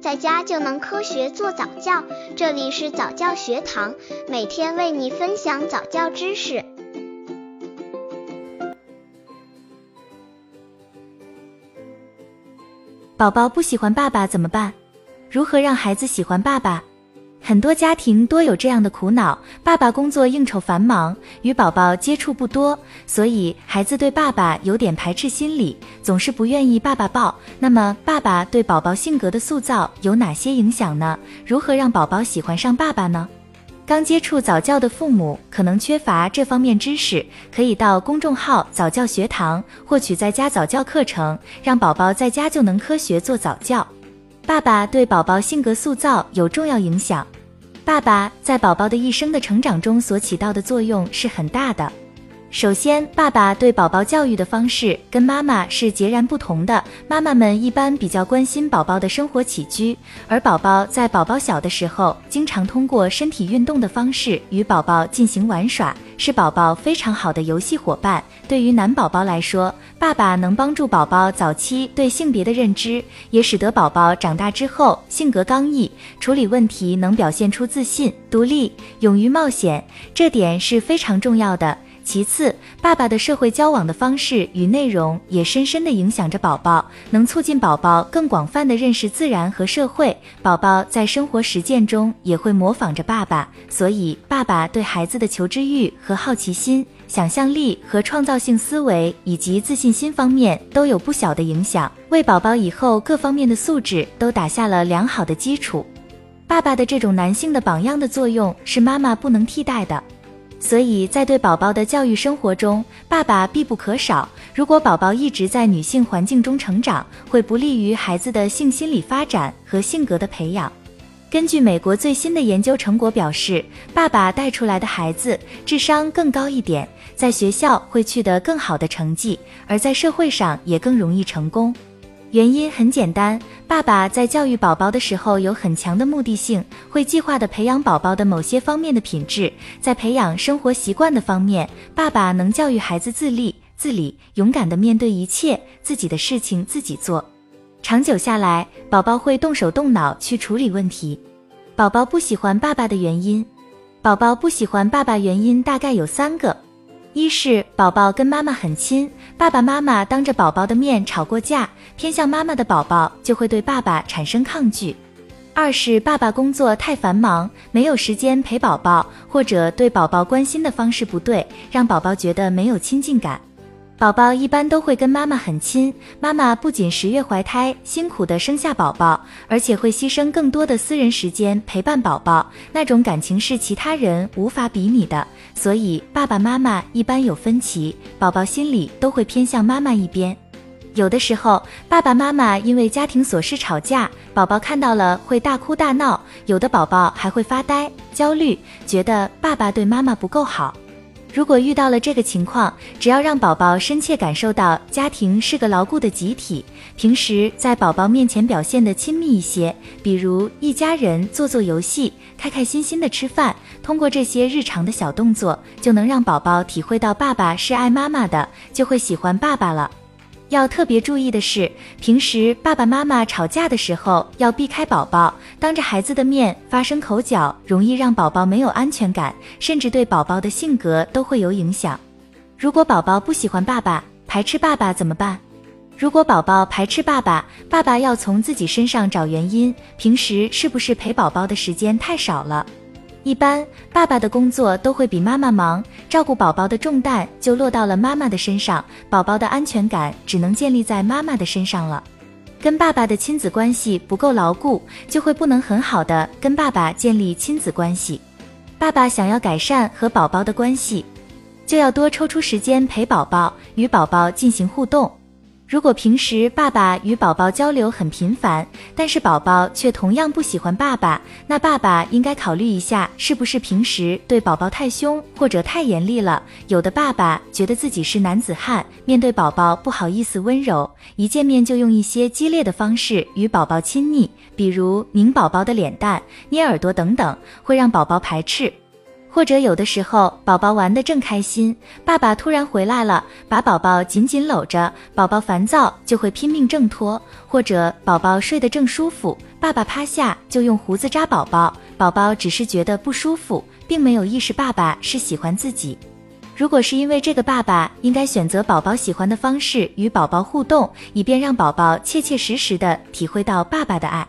在家就能科学做早教。这里是早教学堂，每天为你分享早教知识。宝宝不喜欢爸爸怎么办？如何让孩子喜欢爸爸？很多家庭多有这样的苦恼：爸爸工作应酬繁忙，与宝宝接触不多，所以孩子对爸爸有点排斥心理，总是不愿意爸爸抱。那么，爸爸对宝宝性格的塑造有哪些影响呢？如何让宝宝喜欢上爸爸呢？刚接触早教的父母可能缺乏这方面知识，可以到公众号早教学堂获取在家早教课程，让宝宝在家就能科学做早教。爸爸对宝宝性格塑造有重要影响。爸爸在宝宝的一生的成长中所起到的作用是很大的。首先，爸爸对宝宝教育的方式跟妈妈是截然不同的。妈妈们一般比较关心宝宝的生活起居，而宝宝在宝宝小的时候，经常通过身体运动的方式与宝宝进行玩耍，是宝宝非常好的游戏伙伴。对于男宝宝来说，爸爸能帮助宝宝早期对性别的认知，也使得宝宝长大之后性格刚毅，处理问题能表现出自信、独立、勇于冒险，这点是非常重要的。其次，爸爸的社会交往的方式与内容也深深地影响着宝宝，能促进宝宝更广泛地认识自然和社会。宝宝在生活实践中也会模仿着爸爸，所以爸爸对孩子的求知欲和好奇心、想象力和创造性思维以及自信心方面都有不小的影响，为宝宝以后各方面的素质都打下了良好的基础。爸爸的这种男性的榜样的作用是妈妈不能替代的。所以在对宝宝的教育生活中，爸爸必不可少。如果宝宝一直在女性环境中成长，会不利于孩子的性心理发展和性格的培养。根据美国最新的研究成果表示，爸爸带出来的孩子智商更高一点，在学校会取得更好的成绩，而在社会上也更容易成功。原因很简单，爸爸在教育宝宝的时候有很强的目的性，会计划的培养宝宝的某些方面的品质。在培养生活习惯的方面，爸爸能教育孩子自立、自理，勇敢的面对一切自己的事情自己做。长久下来，宝宝会动手动脑去处理问题。宝宝不喜欢爸爸的原因，宝宝不喜欢爸爸原因大概有三个。一是宝宝跟妈妈很亲，爸爸妈妈当着宝宝的面吵过架，偏向妈妈的宝宝就会对爸爸产生抗拒；二是爸爸工作太繁忙，没有时间陪宝宝，或者对宝宝关心的方式不对，让宝宝觉得没有亲近感。宝宝一般都会跟妈妈很亲，妈妈不仅十月怀胎辛苦的生下宝宝，而且会牺牲更多的私人时间陪伴宝宝，那种感情是其他人无法比拟的。所以爸爸妈妈一般有分歧，宝宝心里都会偏向妈妈一边。有的时候爸爸妈妈因为家庭琐事吵架，宝宝看到了会大哭大闹，有的宝宝还会发呆、焦虑，觉得爸爸对妈妈不够好。如果遇到了这个情况，只要让宝宝深切感受到家庭是个牢固的集体，平时在宝宝面前表现的亲密一些，比如一家人做做游戏，开开心心的吃饭，通过这些日常的小动作，就能让宝宝体会到爸爸是爱妈妈的，就会喜欢爸爸了。要特别注意的是，平时爸爸妈妈吵架的时候要避开宝宝，当着孩子的面发生口角，容易让宝宝没有安全感，甚至对宝宝的性格都会有影响。如果宝宝不喜欢爸爸，排斥爸爸怎么办？如果宝宝排斥爸爸，爸爸要从自己身上找原因，平时是不是陪宝宝的时间太少了？一般爸爸的工作都会比妈妈忙，照顾宝宝的重担就落到了妈妈的身上，宝宝的安全感只能建立在妈妈的身上了。跟爸爸的亲子关系不够牢固，就会不能很好的跟爸爸建立亲子关系。爸爸想要改善和宝宝的关系，就要多抽出时间陪宝宝，与宝宝进行互动。如果平时爸爸与宝宝交流很频繁，但是宝宝却同样不喜欢爸爸，那爸爸应该考虑一下，是不是平时对宝宝太凶或者太严厉了。有的爸爸觉得自己是男子汉，面对宝宝不好意思温柔，一见面就用一些激烈的方式与宝宝亲密，比如拧宝宝的脸蛋、捏耳朵等等，会让宝宝排斥。或者有的时候，宝宝玩得正开心，爸爸突然回来了，把宝宝紧紧搂着，宝宝烦躁就会拼命挣脱；或者宝宝睡得正舒服，爸爸趴下就用胡子扎宝宝，宝宝只是觉得不舒服，并没有意识爸爸是喜欢自己。如果是因为这个，爸爸应该选择宝宝喜欢的方式与宝宝互动，以便让宝宝切切实实的体会到爸爸的爱。